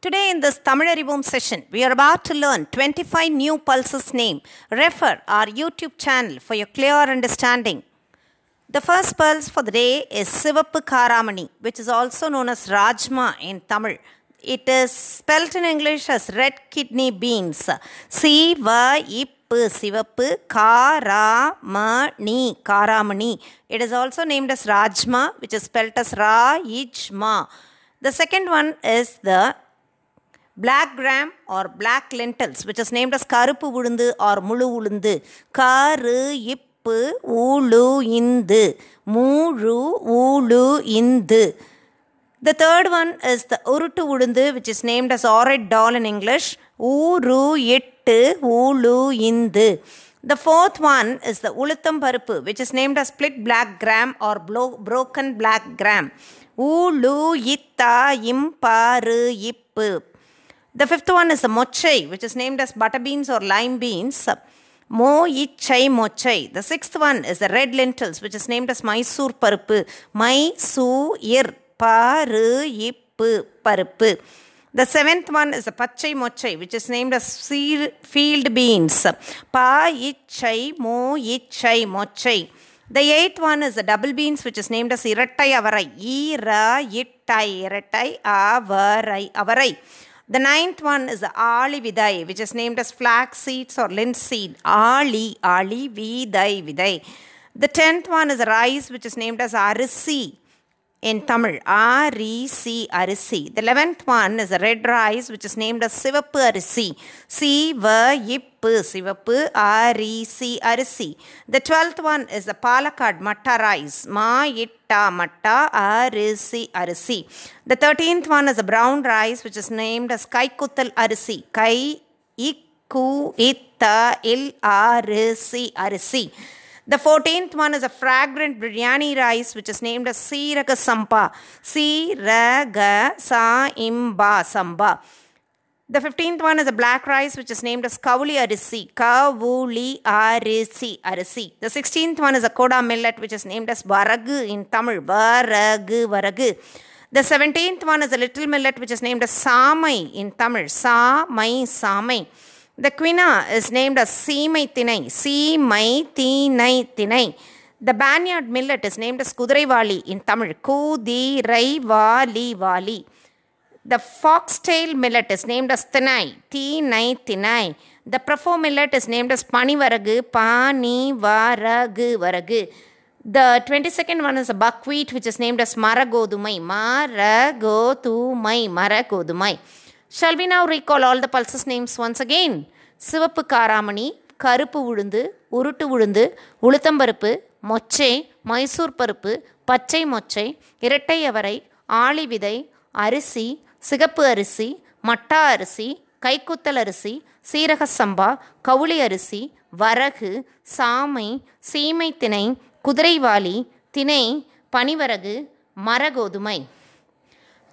Today, in this Tamil session, we are about to learn 25 new pulses name. Refer our YouTube channel for your clear understanding. The first pulse for the day is Sivappu Karamani, which is also known as Rajma in Tamil. It is spelt in English as red kidney beans. சிவப்பு சிவப்பு காராமணி காராமணி It is also named as Rajma, which is spelt as Ra-ijma. The second one is the black gram or black lentils, which is named as karupu ulundu or mulu ulundu. Karu ippu ulu indu. Muru ulu indu. The third one is the urutu ulundu, which is named as urad dal in English. Uru எட்டு ஊழு இந்து The fourth one is the ulutham parupu, which is named as split black gram or broken black gram. Ulu itta imparu ippu. The fifth one is the mochai, which is named as butter beans or lima beans. Mo ichai mochai. The sixth one is the red lentils, which is named as Mysore parupu. Mysore paru ippu parupu. The seventh one is the pachai mochai, which is named as field beans. Pa ichai mo ichai mochai. The eighth one is the double beans, which is named as irattai avarai. Ira ittai irattai avarai avarai. The ninth one is the ali vidai, which is named as flax seeds or linseed. Ali, ali, vidai, vidai. The tenth one is rice, which is named as arisi in Tamil. Arisi, arisi. The eleventh one is a red rice, which is named as sivappu arisi. Siva, ippu, sivappu, arisi, arisi. The twelfth one is the Palakkad matta rice. Ma, itta, matta, arisi, arisi. The thirteenth one is a brown rice, which is named as kaikuttal arisi. Kai, ikku, itta, il, arisi, arisi. The 14th one is a fragrant biryani rice which is named as Siraga Sampa. Siraga Sa Imba Samba. The 15th one is a black rice which is named as Kavuli Arisi. Kavuli Arisi Arisi. The 16th one is a Kodo millet which is named as Varagu in Tamil. Varagu Varagu. The 17th one is a little millet which is named as Samai in Tamil. Samai Samai. The quinoa is named as Seemai Tinai. Seemai Tinai Tinai. The banyard millet is named as Kudirai in Tamil. Kudirai Vali Vali. The foxtail millet is named as Tinai. Tinai Tinai. The profo millet is named as Pani Varagu. Pani Varagu Varagu. The 22nd one is a buckwheat which is named as Maragodumai. Maragodumai. Maragodumai. Shall we now recall all the pulses names once again சிவப்பு காராமணி கருப்பு உளுந்து உருட்டு உளுந்து உளுத்தம்பருப்பு மொச்சை மைசூர் பருப்பு பச்சை மொச்சை இரட்டை அவரை ஆளி விதை அரிசி சிகப்பு அரிசி மட்டா அரிசி கைக்குத்தல் அரிசி சீரக சம்பா கவுளி அரிசி வரகு சாமை சீமை திணை குதிரைவாளி திணை பனிவரகு மரகோதுமை.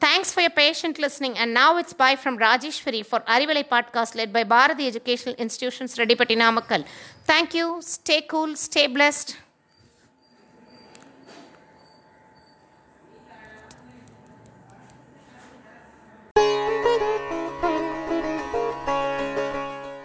Thanks for your patient listening. And now it's bye from Rajeshwari for Arivalai podcast led by Bharati Educational Institutions, Redipati Namakkal. Thank you. Stay cool. Stay blessed.